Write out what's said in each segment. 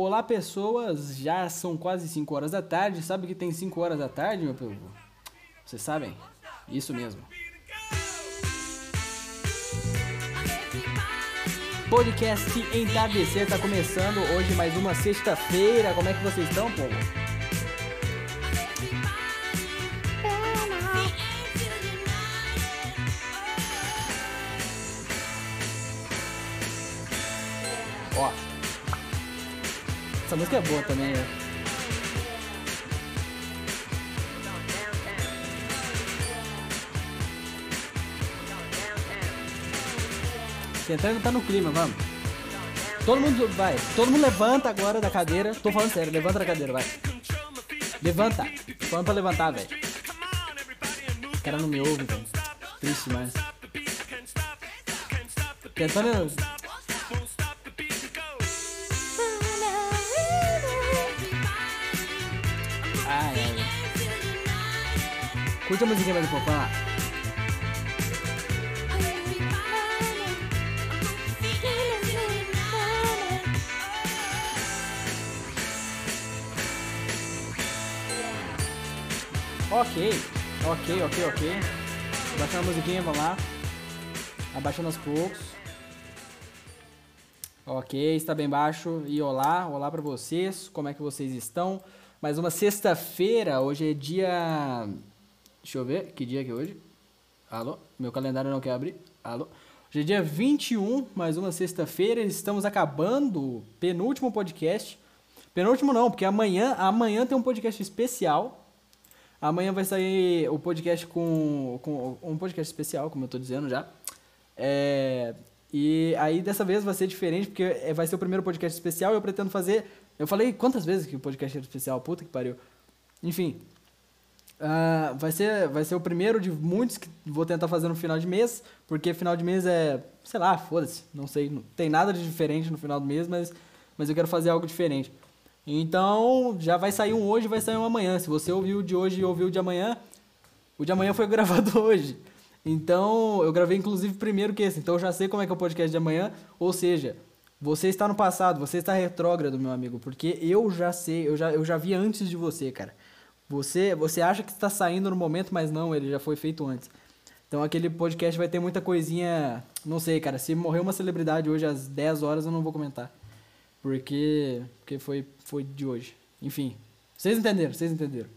Olá, pessoas! Já são quase 5 horas da tarde. Sabe que tem 5 horas da tarde, meu povo? Vocês sabem? Isso mesmo. Podcast Entardecer tá começando hoje mais uma sexta-feira. Como é que vocês estão, povo? Música é boa também, né? Tentando tá no clima, vamos. Todo mundo vai. Todo mundo levanta agora da cadeira. Tô falando sério, levanta da cadeira, vai. Levanta. Tô falando pra levantar, velho. O cara não me ouve, velho. Triste demais. Tentando. Curte a musiquinha mais um. Ok, ok, ok, ok. Abaixando a musiquinha, vamos lá. Abaixando aos poucos. Ok, está bem baixo. E olá, olá para vocês. Como é que vocês estão? Mais uma sexta-feira. Hoje é dia. Deixa eu ver, que dia que é hoje? Alô? Meu calendário não quer abrir. Alô? Hoje é dia 21, mais uma sexta-feira. Estamos acabando o penúltimo podcast. Penúltimo não, porque amanhã, amanhã tem um podcast especial. Amanhã vai sair o podcast com, com um podcast especial, como eu tô dizendo já. É, e aí dessa vez vai ser diferente, porque é- vai ser o primeiro podcast especial e eu pretendo fazer. Eu falei quantas vezes que o podcast era especial? Puta que pariu. Enfim. Ah, vai, ser, vai ser o primeiro de muitos que vou tentar fazer no final de mês, porque final de mês é, sei lá, foda-se, não sei, não tem nada de diferente no final do mês, mas, mas eu quero fazer algo diferente. Então, já vai sair um hoje, vai sair um amanhã. Se você ouviu o de hoje e ouviu o de amanhã, o de amanhã foi gravado hoje. Então, eu gravei inclusive primeiro que esse. Então, eu já sei como é que é o podcast de amanhã. Ou seja, você está no passado, você está retrógrado, meu amigo, porque eu já sei, eu já, eu já vi antes de você, cara. Você, você acha que está saindo no momento, mas não, ele já foi feito antes. Então, aquele podcast vai ter muita coisinha, não sei, cara, se morrer uma celebridade hoje às 10 horas, eu não vou comentar. Porque porque foi foi de hoje. Enfim, vocês entenderam, vocês entenderam.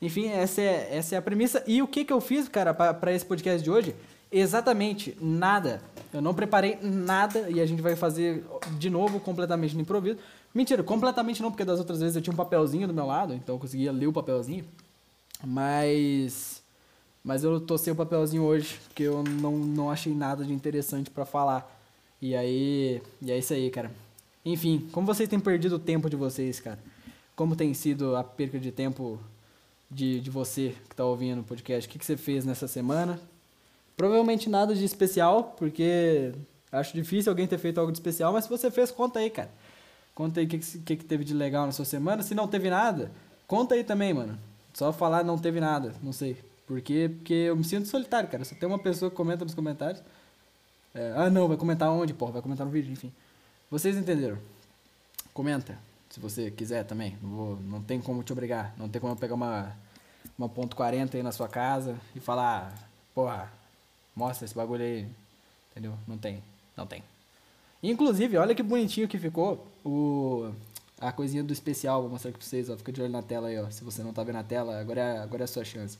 Enfim, essa é, essa é a premissa. E o que, que eu fiz, cara, para esse podcast de hoje? Exatamente nada. Eu não preparei nada e a gente vai fazer de novo completamente no improviso. Mentira, completamente não, porque das outras vezes eu tinha um papelzinho do meu lado, então eu conseguia ler o papelzinho. Mas. Mas eu tô sem o papelzinho hoje, porque eu não, não achei nada de interessante para falar. E aí. E é isso aí, cara. Enfim, como vocês têm perdido o tempo de vocês, cara? Como tem sido a perca de tempo de, de você que tá ouvindo o podcast? O que, que você fez nessa semana? Provavelmente nada de especial, porque acho difícil alguém ter feito algo de especial, mas se você fez, conta aí, cara. Conta aí o que, que, que teve de legal na sua semana. Se não teve nada, conta aí também, mano. Só falar não teve nada, não sei. Porque, porque eu me sinto solitário, cara. Só tem uma pessoa que comenta nos comentários. É, ah, não, vai comentar onde, porra? Vai comentar no vídeo, enfim. Vocês entenderam? Comenta, se você quiser também. Não, vou, não tem como te obrigar. Não tem como eu pegar uma, uma ponto .40 aí na sua casa e falar, porra, mostra esse bagulho aí. Entendeu? Não tem. Não tem. Inclusive, olha que bonitinho que ficou o, a coisinha do especial. Vou mostrar aqui pra vocês, ó. Fica de olho na tela aí, ó. Se você não tá vendo a tela, agora é, agora é a sua chance.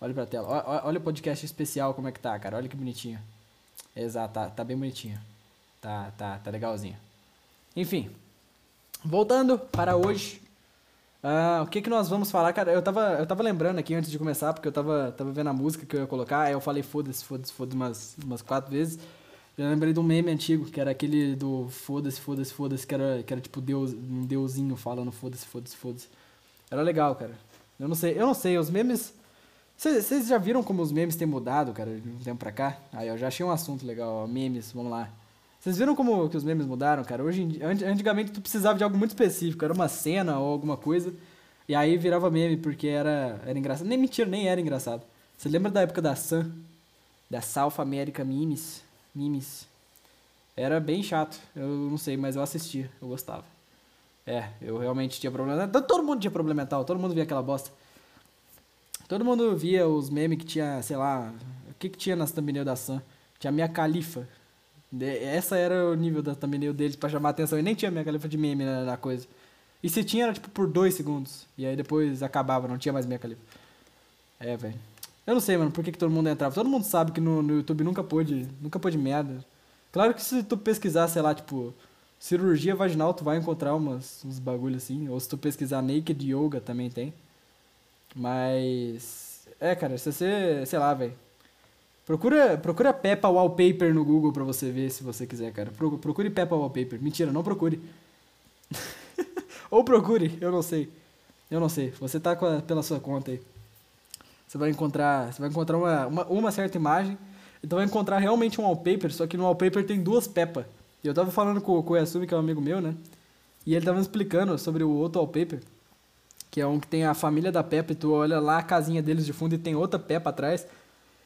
Olha pra tela. Ó, Olha o podcast especial como é que tá, cara. Olha que bonitinho. Exato, tá, tá bem bonitinho. Tá, tá, tá legalzinho. Enfim, voltando para hoje. Ah, o que que nós vamos falar, cara? Eu tava, eu tava lembrando aqui antes de começar, porque eu tava, tava vendo a música que eu ia colocar, aí eu falei foda-se, foda-se, foda-se umas, umas quatro vezes. Eu lembrei de um meme antigo, que era aquele do foda-se, foda-se, foda-se, que era, que era tipo Deus, um deusinho falando foda-se, foda-se, foda-se. Era legal, cara. Eu não sei, eu não sei, os memes. Vocês já viram como os memes têm mudado, cara, de um tempo pra cá? Aí eu já achei um assunto legal, ó, memes, vamos lá. Vocês viram como que os memes mudaram, cara? Hoje, antigamente tu precisava de algo muito específico, era uma cena ou alguma coisa, e aí virava meme porque era, era engraçado. Nem mentira, nem era engraçado. Você lembra da época da Sam? Da South America Memes? Memes. Era bem chato, eu não sei, mas eu assistia, eu gostava. É, eu realmente tinha problema. Todo mundo tinha problema mental, todo mundo via aquela bosta. Todo mundo via os memes que tinha, sei lá, o que que tinha nas thumbnail da Sam? Tinha a minha califa. Essa era o nível da thumbnail deles pra chamar atenção. E nem tinha minha califa de meme na, na coisa. E se tinha, era tipo por dois segundos. E aí depois acabava, não tinha mais minha califa. É, velho. Eu não sei, mano, por que, que todo mundo entrava. Todo mundo sabe que no, no YouTube nunca pôde, nunca pôde merda. Claro que se tu pesquisar, sei lá, tipo, cirurgia vaginal, tu vai encontrar umas, uns bagulho assim. Ou se tu pesquisar naked yoga, também tem. Mas. É, cara, se você. Sei lá, velho. Procura, procura Peppa Wallpaper no Google pra você ver se você quiser, cara. Pro- Procure Peppa Wallpaper. Mentira, não procure. Ou procure, eu não sei. Eu não sei. Você tá a- pela sua conta aí. Você vai encontrar, você vai encontrar uma, uma, uma certa imagem. Então vai encontrar realmente um wallpaper, só que no wallpaper tem duas Peppa. E eu tava falando com, com o Yasumi, que é um amigo meu, né? E ele tava me explicando sobre o outro wallpaper. Que é um que tem a família da Peppa e tu olha lá a casinha deles de fundo e tem outra Peppa atrás.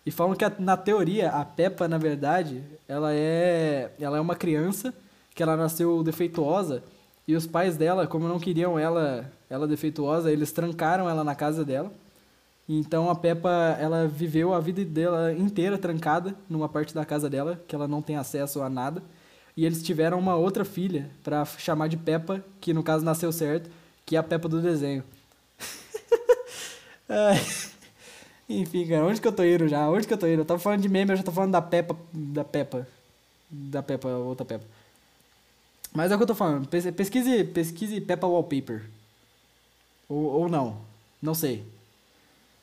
E falam que a- na teoria a Peppa, na verdade, ela é, ela é uma criança que ela nasceu defeituosa e os pais dela, como não queriam ela, ela defeituosa, eles trancaram ela na casa dela. Então a Peppa, ela viveu a vida dela inteira trancada numa parte da casa dela, que ela não tem acesso a nada. E eles tiveram uma outra filha pra chamar de Peppa, que no caso nasceu certo, que é a Peppa do desenho. Enfim, cara, onde que eu tô indo já? Onde que eu tô indo? Eu tava falando de meme, eu já tô falando da Peppa, da Peppa, da Peppa, outra Peppa. Mas é o que eu tô falando, pes- pesquise, pesquise Peppa Wallpaper. Ou, ou não, não sei.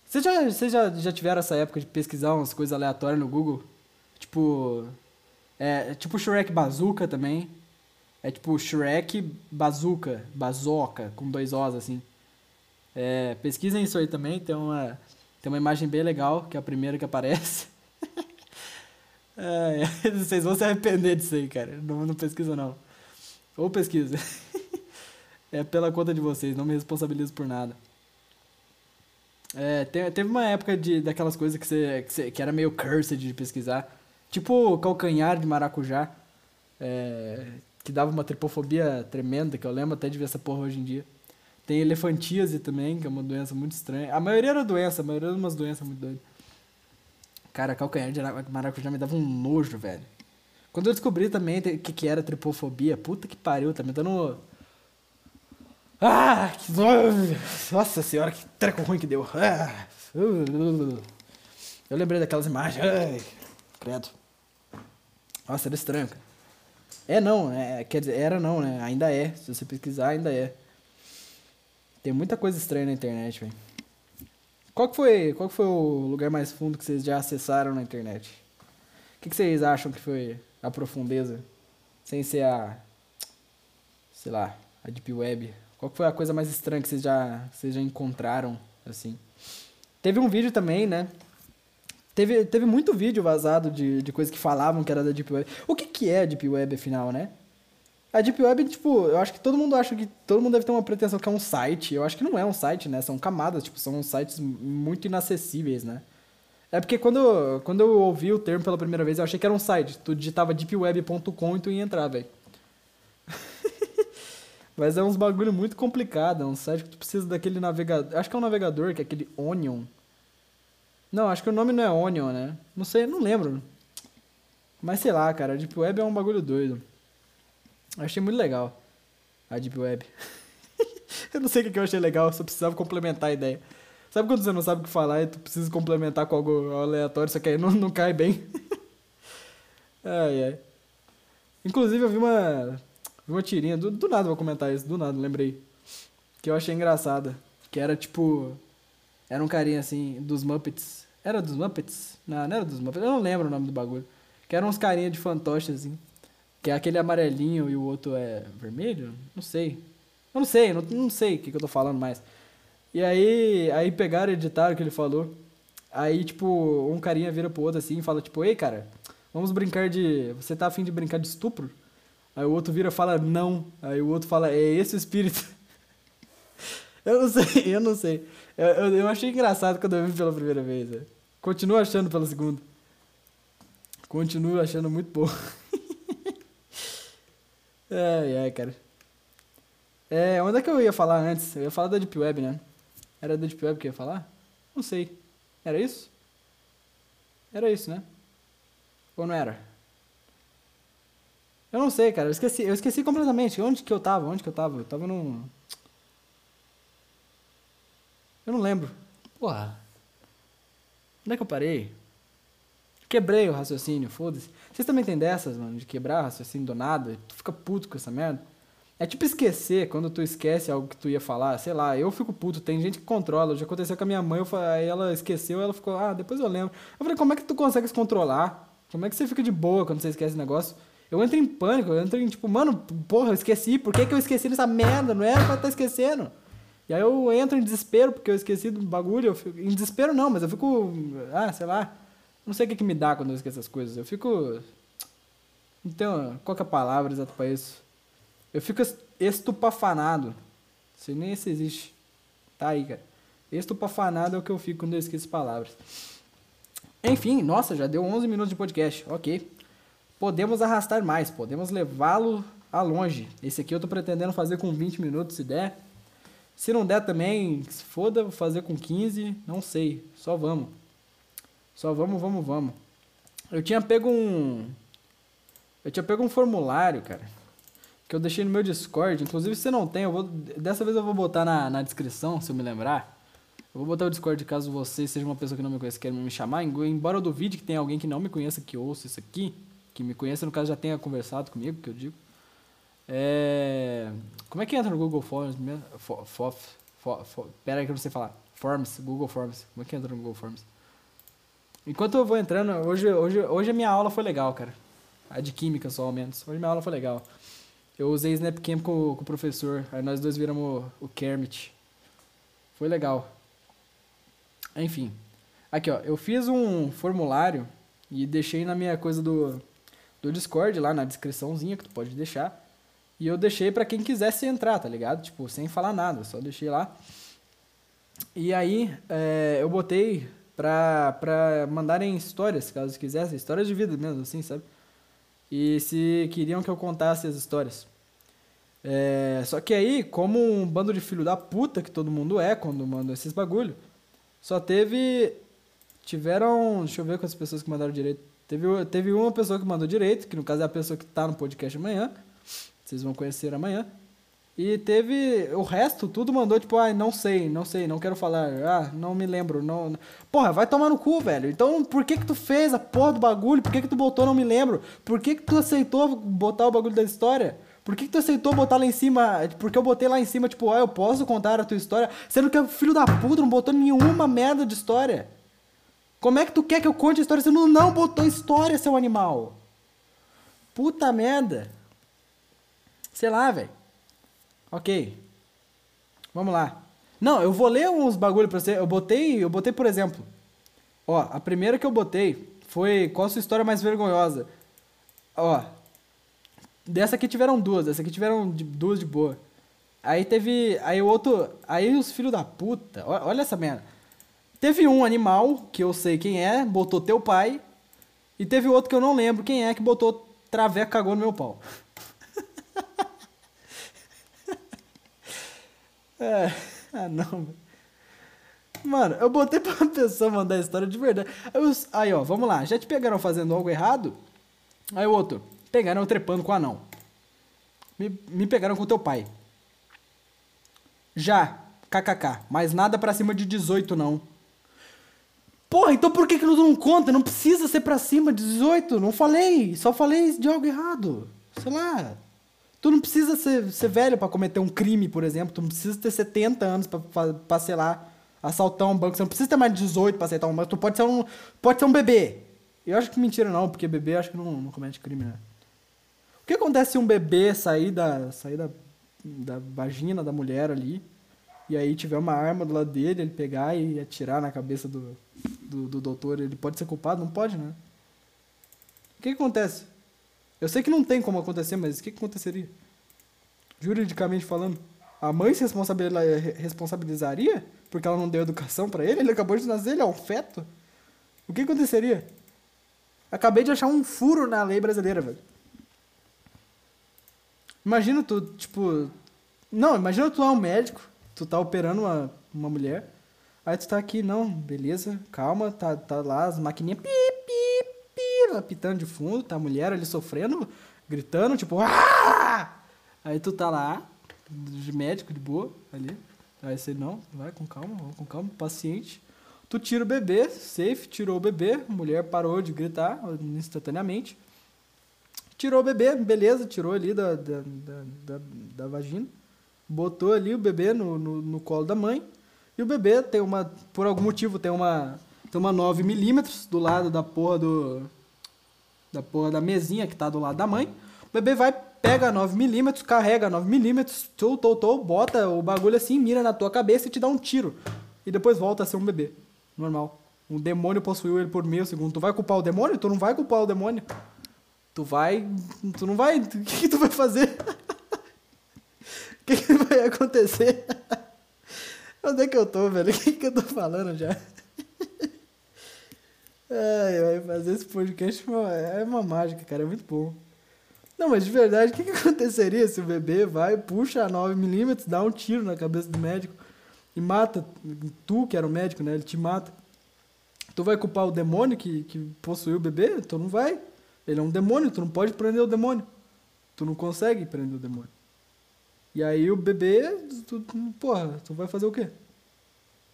Vocês já, vocês já, já tiveram essa época de pesquisar umas coisas aleatórias no Google? Tipo, é, é tipo Shrek Bazooka também. É tipo Shrek Bazooka, Bazooka, com dois Os assim. É, pesquisem isso aí também, tem uma, tem uma imagem bem legal, que é a primeira que aparece. É, vocês vão se arrepender disso aí, cara. Não, não pesquisa não. Ou pesquisa. É pela conta de vocês, não me responsabilizo por nada. É, te- teve uma época de, daquelas coisas que, você, que, você- que era meio cursed de pesquisar. Tipo calcanhar de maracujá. é, que dava uma tripofobia tremenda, que eu lembro até de ver essa porra hoje em dia. Tem elefantíase também, que é uma doença muito estranha. A maioria era doença, a maioria era umas doenças muito doidas. Cara, calcanhar de ara- maracujá me dava um nojo, velho. Quando eu descobri também que, que era tripofobia, puta que pariu, tá me dando. Ah, que! Nossa senhora, que treco ruim que deu. Ah, eu lembrei daquelas imagens. Credo. Nossa, era estranho, cara. É não, é, quer dizer, era não, né? Ainda é. Se você pesquisar, ainda é. Tem muita coisa estranha na internet, velho. Qual que foi, qual que foi o lugar mais fundo que vocês já acessaram na internet? O que, que vocês acham que foi a profundeza? Sem ser a. Sei lá, a Deep Web. Qual foi a coisa mais estranha que vocês já, vocês já encontraram, assim? Teve um vídeo também, né? Teve, teve muito vídeo vazado de, de coisas que falavam que era da Deep Web. O que, que é a Deep Web, afinal, né? A Deep Web, tipo, eu acho que todo mundo acha que. Todo mundo deve ter uma pretensão que é um site. Eu acho que não é um site, né? São camadas, tipo, são sites muito inacessíveis, né? É porque quando, quando eu ouvi o termo pela primeira vez, eu achei que era um site. Tu digitava deepweb.com e tu ia entrar, velho. Mas é uns bagulho muito complicado. É um site que tu precisa daquele navegador. Acho que é um navegador, que é aquele Onion. Não, acho que o nome não é Onion, né? Não sei, não lembro. Mas sei lá, cara. A Deep Web é um bagulho doido. Achei muito legal. A Deep Web. eu não sei o que eu achei legal, só precisava complementar a ideia. Sabe quando você não sabe o que falar e tu precisa complementar com algo aleatório, só que aí não, não cai bem? ai, ai. Inclusive, eu vi uma, uma tirinha, do, do nada vou comentar isso, do nada, lembrei. Que eu achei engraçada. Que era tipo. Era um carinha assim, dos Muppets. Era dos Muppets? Não, não era dos Muppets, eu não lembro o nome do bagulho. Que eram uns carinha de fantoche assim. Que é aquele amarelinho e o outro é vermelho? Não sei. Eu não sei, não, não sei o que, que eu tô falando mais. E aí, aí pegaram e editaram o que ele falou. Aí, tipo, um carinha vira pro outro assim e fala, tipo, ei, cara, vamos brincar de. Você tá afim de brincar de estupro? Aí o outro vira e fala, não. Aí o outro fala, é esse espírito. eu não sei, eu não sei. Eu, eu, eu achei engraçado quando eu vi pela primeira vez. Né? Continuo achando pela segunda. Continuo achando muito bom. ai, ai, cara. É, onde é que eu ia falar antes? Eu ia falar da Deep Web, né? Era da Deep Web que eu ia falar? Não sei. Era isso? Era isso, né? Ou não era? Eu não sei, cara. Eu esqueci, eu esqueci completamente. Onde que eu tava? Onde que eu tava? Eu tava num. Eu não lembro. Porra. Onde é que eu parei? Quebrei o raciocínio, foda-se. Vocês também tem dessas, mano, de quebrar o raciocínio do nada? Tu fica puto com essa merda? É tipo esquecer, quando tu esquece algo que tu ia falar, sei lá, eu fico puto, tem gente que controla, já aconteceu com a minha mãe, eu, aí ela esqueceu, ela ficou, ah, depois eu lembro. Eu falei, como é que tu consegue se controlar? Como é que você fica de boa quando você esquece o negócio? Eu entro em pânico, eu entro em tipo, mano, porra, eu esqueci, por que, que eu esqueci dessa merda? Não era pra estar esquecendo. E aí eu entro em desespero porque eu esqueci do bagulho, fico, em desespero não, mas eu fico, ah, sei lá, não sei o que, que me dá quando eu esqueço essas coisas. Eu fico, então, qual que é a palavra exata pra isso? Eu fico estupafanado. Sei nem se existe. Tá aí, cara. Estupafanado é o que eu fico quando eu esqueço palavras. Enfim, nossa, já deu 11 minutos de podcast. Ok. Podemos arrastar mais, podemos levá-lo a longe. Esse aqui eu tô pretendendo fazer com 20 minutos, se der. Se não der também, se foda, vou fazer com 15, não sei. Só vamos. Só vamos, vamos, vamos. Eu tinha pego um. Eu tinha pego um formulário, cara que eu deixei no meu Discord. Inclusive, se você não tem, eu vou, dessa vez eu vou botar na, na descrição, se eu me lembrar. Eu vou botar o Discord caso você seja uma pessoa que não me conhece queira me chamar. Embora eu duvide que tenha alguém que não me conheça que ouça isso aqui, que me conheça, no caso já tenha conversado comigo, que eu digo. É... Como é que entra no Google Forms mesmo? For, for, pera que eu não sei falar. Forms, Google Forms. Como é que entra no Google Forms? Enquanto eu vou entrando, hoje, hoje, hoje a minha aula foi legal, cara. A de química só, ao menos. Hoje minha aula foi legal. Eu usei Snapcam com, com o professor. Aí nós dois viramos o, o Kermit. Foi legal. Enfim. Aqui, ó. Eu fiz um formulário e deixei na minha coisa do, do Discord, lá na descriçãozinha que tu pode deixar. E eu deixei para quem quisesse entrar, tá ligado? Tipo, sem falar nada. Só deixei lá. E aí, é, eu botei pra, pra mandarem histórias, caso quisessem. Histórias de vida mesmo, assim, sabe? e se queriam que eu contasse as histórias. É, só que aí, como um bando de filho da puta que todo mundo é quando manda esses bagulho, só teve. Tiveram. Deixa eu ver quantas pessoas que mandaram direito. Teve, teve uma pessoa que mandou direito, que no caso é a pessoa que tá no podcast amanhã. Vocês vão conhecer amanhã. E teve. O resto, tudo mandou, tipo, ai, ah, não sei, não sei, não quero falar. Ah, não me lembro. Não... Porra, vai tomar no cu, velho. Então, por que que tu fez a porra do bagulho? Por que que tu botou não me lembro? Por que que tu aceitou botar o bagulho da história? Por que, que tu aceitou botar lá em cima? Porque eu botei lá em cima, tipo, ah, eu posso contar a tua história, sendo que o filho da puta não botou nenhuma merda de história. Como é que tu quer que eu conte a história se não, não botou história, seu animal? Puta merda. Sei lá, velho. Ok. Vamos lá. Não, eu vou ler uns bagulho pra você. Eu botei, eu botei, por exemplo. Ó, a primeira que eu botei foi qual a sua história mais vergonhosa. Ó. Dessa aqui tiveram duas, dessa aqui tiveram duas de boa. Aí teve, aí o outro, aí os filhos da puta. Olha essa merda. Teve um animal que eu sei quem é, botou teu pai, e teve outro que eu não lembro quem é que botou traveco cagou no meu pau. É. Ah, não. Mano, eu botei pra uma pessoa mandar a história de verdade. Os, aí, ó, vamos lá. Já te pegaram fazendo algo errado? Aí o outro. Pegaram eu trepando com o anão. Me, me pegaram com teu pai. Já. KKK. Mas nada pra cima de 18, não. Porra, então por que que não conta? Não precisa ser pra cima de 18. Não falei. Só falei de algo errado. Sei lá. Tu não precisa ser, ser velho para cometer um crime, por exemplo. Tu não precisa ter 70 anos para, sei lá, assaltar um banco. Você não precisa ter mais de 18 para assaltar um banco. Tu pode ser um, pode ser um bebê. Eu acho que mentira não, porque bebê acho que não, não comete crime, né? O que acontece se um bebê sair da, sair da, da vagina da mulher ali e aí tiver uma arma do lado dele, ele pegar e atirar na cabeça do, do, do doutor, ele pode ser culpado? Não pode, né? O que, que acontece? Eu sei que não tem como acontecer, mas o que, que aconteceria? Juridicamente falando, a mãe se responsabilizaria porque ela não deu educação para ele? Ele acabou de nascer, ele é um feto? O que aconteceria? Acabei de achar um furo na lei brasileira, velho. Imagina tu, tipo, Não, imagina tu é um médico, tu tá operando uma, uma mulher, aí tu tá aqui, não, beleza, calma, tá, tá lá as maquininhas pi, pi, pi, apitando de fundo, tá a mulher ali sofrendo, gritando, tipo, ah! Aí tu tá lá, de médico, de boa, ali. Aí você, não, vai com calma, com calma, paciente. Tu tira o bebê, safe, tirou o bebê, a mulher parou de gritar instantaneamente. Tirou o bebê, beleza, tirou ali da, da, da, da, da vagina. Botou ali o bebê no, no, no, colo da mãe. E o bebê tem uma, por algum motivo, tem uma, tem uma 9 milímetros do lado da porra do, da porra da mesinha que tá do lado da mãe. O bebê vai, pega 9mm, carrega 9mm, tou, tou, tou, bota o bagulho assim, mira na tua cabeça e te dá um tiro. E depois volta a ser um bebê. Normal. Um demônio possuiu ele por meio segundo. Tu vai culpar o demônio? Tu não vai culpar o demônio. Tu vai. Tu não vai. O que, que tu vai fazer? Que, que vai acontecer? Onde é que eu tô, velho? O que, que eu tô falando já? Ai, fazer esse podcast é uma mágica, cara. É muito bom. Não, mas de verdade, o que, que aconteceria se o bebê vai, puxa a 9mm, dá um tiro na cabeça do médico e mata tu, que era o médico, né? Ele te mata. Tu vai culpar o demônio que, que possuiu o bebê? Tu não vai. Ele é um demônio, tu não pode prender o demônio. Tu não consegue prender o demônio. E aí o bebê, tu, porra, tu vai fazer o quê?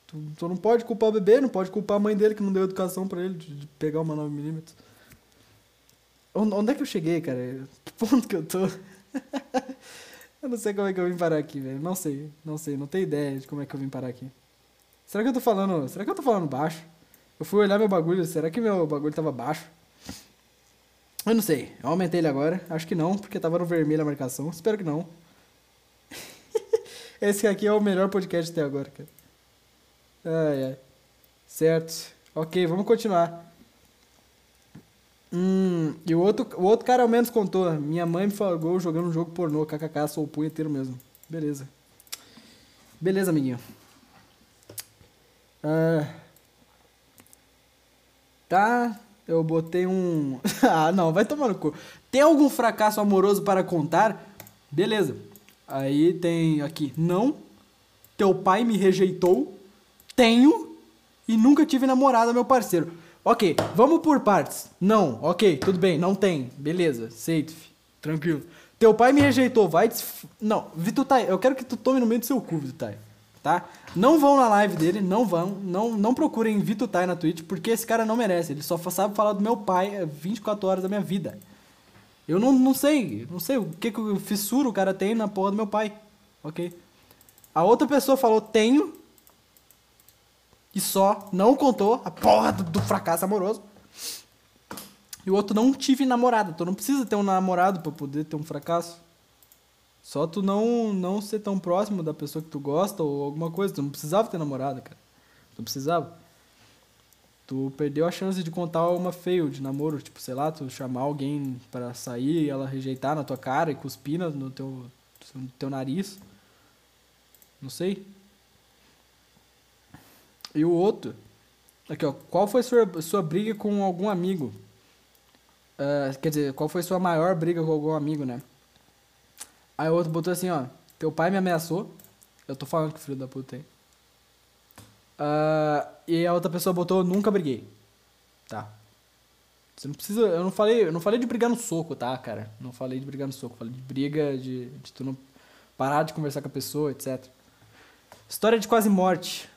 Tu, tu não pode culpar o bebê, não pode culpar a mãe dele que não deu educação para ele de, de, pegar uma 9mm. Onde é que eu cheguei, cara? Que ponto que eu tô? eu não sei como é que eu vim parar aqui, velho. Não sei, não sei, não tenho ideia de como é que eu vim parar aqui. Será que eu tô falando. Será que eu tô falando baixo? Eu fui olhar meu bagulho, será que meu bagulho tava baixo? Eu não sei, eu aumentei ele agora. Acho que não, porque tava no vermelho a marcação. Espero que não. Esse aqui é o melhor podcast até agora, cara. Ai, ai. Certo. Ok, vamos continuar. Hum, e o outro, o outro cara ao menos contou. Minha mãe me falou jogando um jogo pornô, kkk, sou o punheteiro mesmo. Beleza. Beleza, amiguinho. Ah, tá, eu botei um. ah, não, vai tomar no cu. Tem algum fracasso amoroso para contar? Beleza. Aí tem aqui, não. Teu pai me rejeitou. Tenho. E nunca tive namorada, meu parceiro. Ok, vamos por partes. Não, ok, tudo bem, não tem. Beleza, safe, tranquilo. Teu pai me rejeitou, vai. Desf... Não, Vitutai, eu quero que tu tome no meio do seu cu, Vitutai. Tá? Não vão na live dele, não vão. Não, não procurem Vitutai na Twitch, porque esse cara não merece. Ele só sabe falar do meu pai 24 horas da minha vida. Eu não, não sei, não sei o que, que fissura o cara tem na porra do meu pai. Ok? A outra pessoa falou, tenho, e só não contou a porra do, do fracasso amoroso. E o outro não tive namorada. Tu não precisa ter um namorado para poder ter um fracasso. Só tu não não ser tão próximo da pessoa que tu gosta ou alguma coisa. Tu não precisava ter namorada, cara. Tu não precisava. Tu perdeu a chance de contar uma feio de namoro, tipo, sei lá, tu chamar alguém para sair e ela rejeitar na tua cara e cuspir no teu, no teu nariz. Não sei. E o outro, aqui ó, qual foi sua, sua briga com algum amigo? Uh, quer dizer, qual foi sua maior briga com algum amigo, né? Aí o outro botou assim, ó, teu pai me ameaçou. Eu tô falando que filho da puta aí. Uh, e a outra pessoa botou, nunca briguei. Tá. Você não precisa. Eu não falei. Eu não falei de brigar no soco, tá, cara? Não falei de brigar no soco. Falei de briga, de, de tu não parar de conversar com a pessoa, etc. História de quase morte.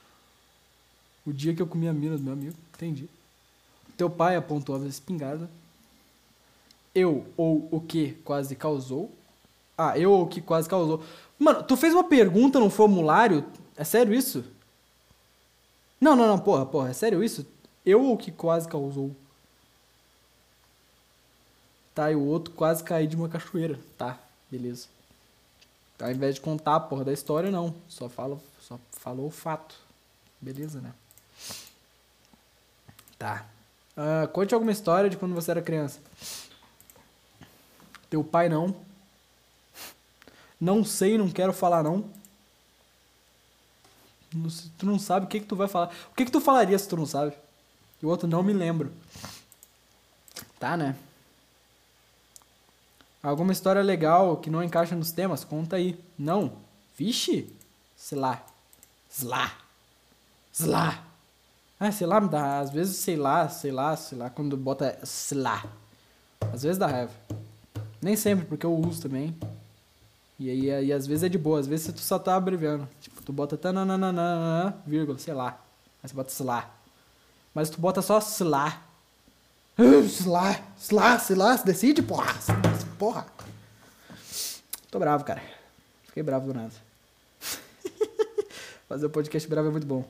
O dia que eu comi a mina do meu amigo. Entendi. Teu pai apontou a espingarda. Eu ou o que quase causou. Ah, eu ou o que quase causou. Mano, tu fez uma pergunta no formulário? É sério isso? Não, não, não, porra, porra, é sério isso? Eu ou que quase causou? Tá, e o outro quase caiu de uma cachoeira. Tá, beleza. Ao invés de contar a porra da história, não. Só, fala, só falou o fato. Beleza, né? Tá. Uh, conte alguma história de quando você era criança. Teu pai não. Não sei, não quero falar não. Tu não sabe o que que tu vai falar. O que que tu falaria se tu não sabe? E o outro não me lembro. Tá, né? Alguma história legal que não encaixa nos temas? Conta aí. Não. Vixe! Sei lá. Slá. Slá. Ah, sei lá, me dá. Às vezes, sei lá, sei lá, sei lá, quando bota slá. Às vezes dá raiva. Nem sempre, porque eu uso também. E aí, aí às vezes é de boa, às vezes tu só tá abreviando. Tipo, tu bota tananana, vírgula, sei lá. Aí você bota slá. Mas tu bota só slá. Slá, slá, slá, decide, porra. Porra. Tô bravo, cara. Fiquei bravo do nada. Fazer o podcast bravo é muito bom.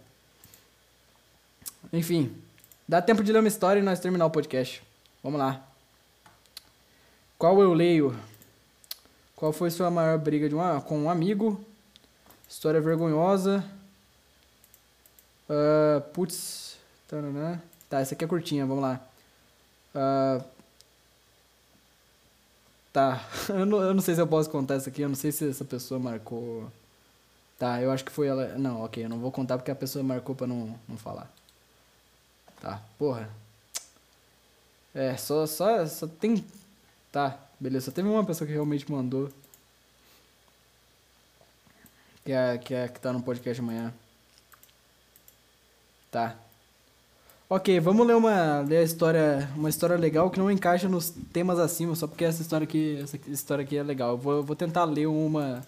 Enfim, dá tempo de ler uma história e nós terminar o podcast. Vamos lá. Qual eu leio? Qual foi sua maior briga de uma, com um amigo? História vergonhosa. Uh, putz. Taranã. Tá, essa aqui é curtinha, vamos lá. Uh, tá, eu não, eu não sei se eu posso contar essa aqui, eu não sei se essa pessoa marcou. Tá, eu acho que foi ela. Não, ok, eu não vou contar porque a pessoa marcou pra não, não falar. Tá, porra. É, só, só, só tem. Tá, beleza, só teve uma pessoa que realmente mandou. Que é, que é que tá no podcast amanhã. Tá. Ok, vamos ler uma ler a história, uma história legal que não encaixa nos temas acima, só porque essa história aqui, essa história aqui é legal. Eu vou, vou tentar ler uma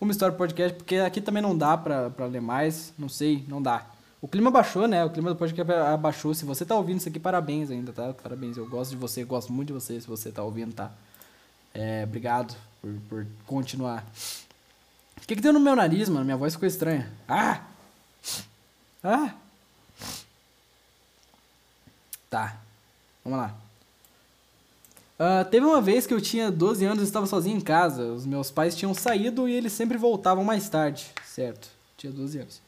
uma história podcast, porque aqui também não dá pra, pra ler mais, não sei, não dá. O clima baixou, né? O clima do podcast abaixou. Se você tá ouvindo isso aqui, parabéns ainda, tá? Parabéns, eu gosto de você, gosto muito de você se você tá ouvindo, tá? É, obrigado por, por continuar. Que que deu no meu nariz, mano? Minha voz ficou estranha. Ah! Ah! Tá, vamos lá. Uh, teve uma vez que eu tinha 12 anos e estava sozinho em casa. Os meus pais tinham saído e eles sempre voltavam mais tarde, certo? Tinha 12 anos.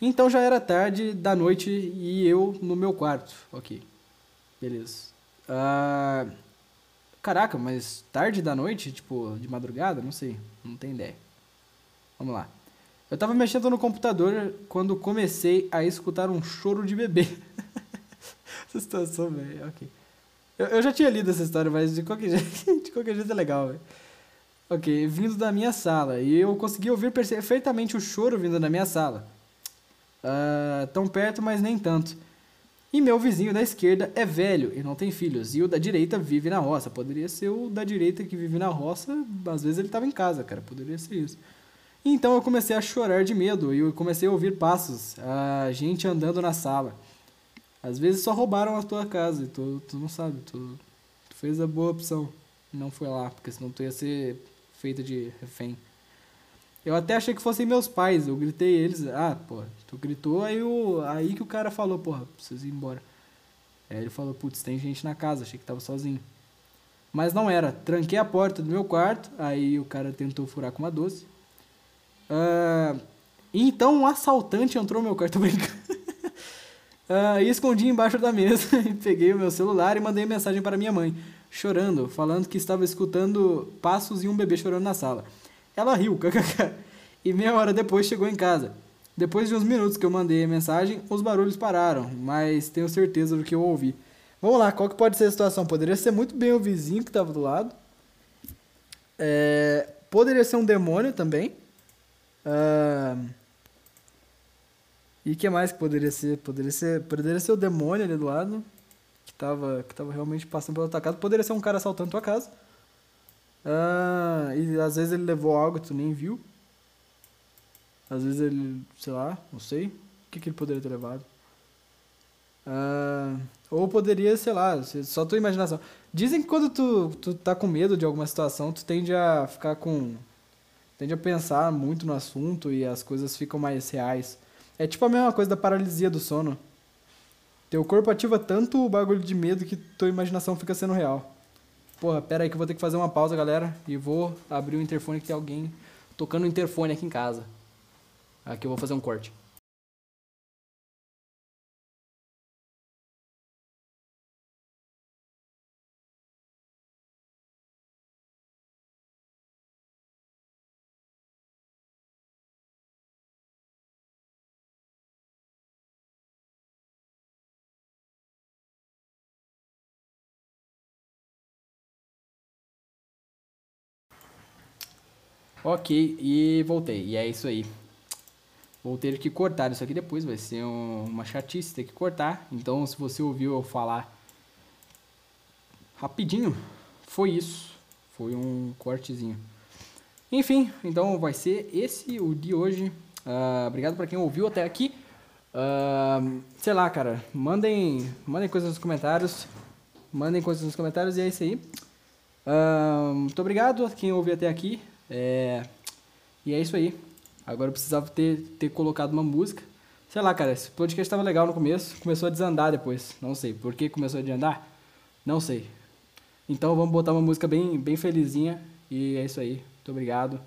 Então já era tarde da noite e eu no meu quarto. Ok, beleza. Uh, caraca, mas tarde da noite? Tipo, de madrugada? Não sei, não tem ideia. Vamos lá. Eu tava mexendo no computador quando comecei a escutar um choro de bebê. essa situação, velho. Ok. Eu, eu, já tinha lido essa história, mas de qualquer jeito, de qualquer jeito é legal, velho. Ok, vindo da minha sala. E eu consegui ouvir perfeitamente o choro vindo da minha sala. Uh, tão perto, mas nem tanto. E meu vizinho da esquerda é velho e não tem filhos. E o da direita vive na roça. Poderia ser o da direita que vive na roça. Às vezes ele estava em casa, cara. Poderia ser isso. Então eu comecei a chorar de medo e eu comecei a ouvir passos. A gente andando na sala. Às vezes só roubaram a tua casa e tu, tu não sabe, tu, tu fez a boa opção. Não foi lá, porque senão tu ia ser feita de refém. Eu até achei que fossem meus pais, eu gritei eles, ah, pô, tu gritou, aí, o, aí que o cara falou, porra, preciso ir embora. Aí ele falou, putz, tem gente na casa, achei que tava sozinho. Mas não era, tranquei a porta do meu quarto, aí o cara tentou furar com uma doce. Uh, então um assaltante entrou no meu quarto, brincando. Uh, e escondi embaixo da mesa e peguei o meu celular e mandei mensagem para minha mãe, chorando, falando que estava escutando passos e um bebê chorando na sala. Ela riu, kkk. E meia hora depois chegou em casa. Depois de uns minutos que eu mandei a mensagem, os barulhos pararam, mas tenho certeza do que eu ouvi. Vamos lá, qual que pode ser a situação? Poderia ser muito bem o vizinho que estava do lado. É, poderia ser um demônio também. Uh, e que mais que poderia ser? Poderia ser, poderia ser o demônio ali do lado, que tava, que tava realmente passando pela tua casa. Poderia ser um cara assaltando tua casa. Ah, e às vezes ele levou algo que tu nem viu. Às vezes ele, sei lá, não sei. O que, que ele poderia ter levado? Ah, ou poderia, sei lá, só tua imaginação. Dizem que quando tu, tu tá com medo de alguma situação, tu tende a ficar com. Tende a pensar muito no assunto e as coisas ficam mais reais. É tipo a mesma coisa da paralisia do sono. Teu corpo ativa tanto o bagulho de medo que tua imaginação fica sendo real. Porra, pera aí que eu vou ter que fazer uma pausa, galera. E vou abrir o interfone que tem alguém tocando o interfone aqui em casa. Aqui eu vou fazer um corte. Ok, e voltei. E é isso aí. Vou ter que cortar isso aqui depois, vai ser um, uma chatice ter que cortar. Então, se você ouviu eu falar rapidinho, foi isso. Foi um cortezinho. Enfim, então vai ser esse o de hoje. Uh, obrigado para quem ouviu até aqui. Uh, sei lá, cara, mandem, mandem coisas nos comentários. Mandem coisas nos comentários e é isso aí. Uh, muito obrigado a quem ouviu até aqui. É, e é isso aí. Agora eu precisava ter, ter colocado uma música. Sei lá, cara, esse podcast estava legal no começo, começou a desandar depois. Não sei. Por que começou a desandar? Não sei. Então vamos botar uma música bem, bem felizinha. E é isso aí. Muito obrigado.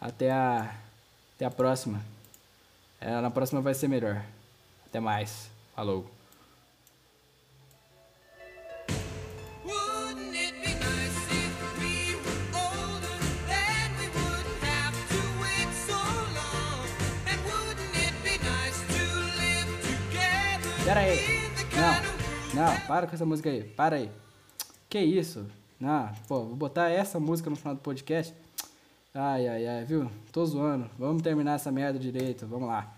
Até a, até a próxima. É, na próxima vai ser melhor. Até mais. Falou. Pera aí. Não, não, para com essa música aí. Para aí. Que isso? Não, pô, vou botar essa música no final do podcast. Ai, ai, ai, viu? Tô zoando. Vamos terminar essa merda direito. Vamos lá.